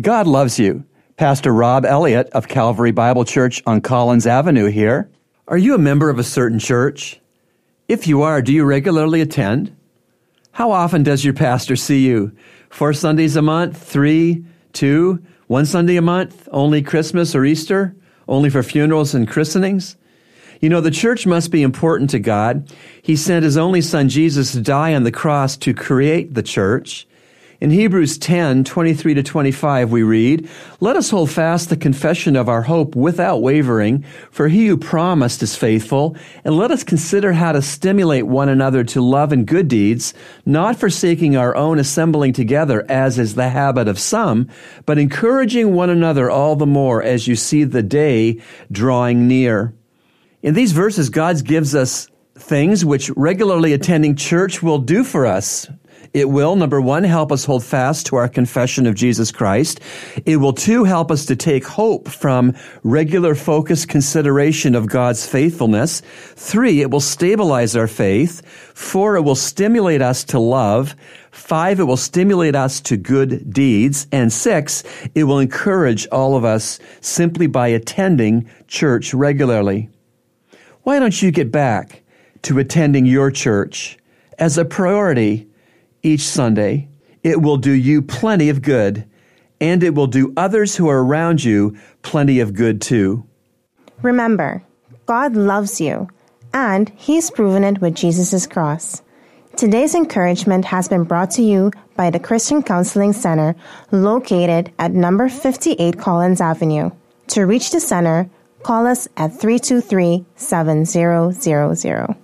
God loves you. Pastor Rob Elliott of Calvary Bible Church on Collins Avenue here. Are you a member of a certain church? If you are, do you regularly attend? How often does your pastor see you? Four Sundays a month? Three? Two? One Sunday a month? Only Christmas or Easter? Only for funerals and christenings? You know, the church must be important to God. He sent his only son Jesus to die on the cross to create the church. In Hebrews 10, 23 to 25, we read, Let us hold fast the confession of our hope without wavering, for he who promised is faithful, and let us consider how to stimulate one another to love and good deeds, not forsaking our own assembling together, as is the habit of some, but encouraging one another all the more as you see the day drawing near. In these verses, God gives us things which regularly attending church will do for us. It will, number one, help us hold fast to our confession of Jesus Christ. It will, two, help us to take hope from regular focused consideration of God's faithfulness. Three, it will stabilize our faith. Four, it will stimulate us to love. Five, it will stimulate us to good deeds. And six, it will encourage all of us simply by attending church regularly. Why don't you get back to attending your church as a priority each Sunday. It will do you plenty of good, and it will do others who are around you plenty of good too. Remember, God loves you, and He's proven it with Jesus' cross. Today's encouragement has been brought to you by the Christian Counseling Center located at number 58 Collins Avenue. To reach the center, call us at 323 7000.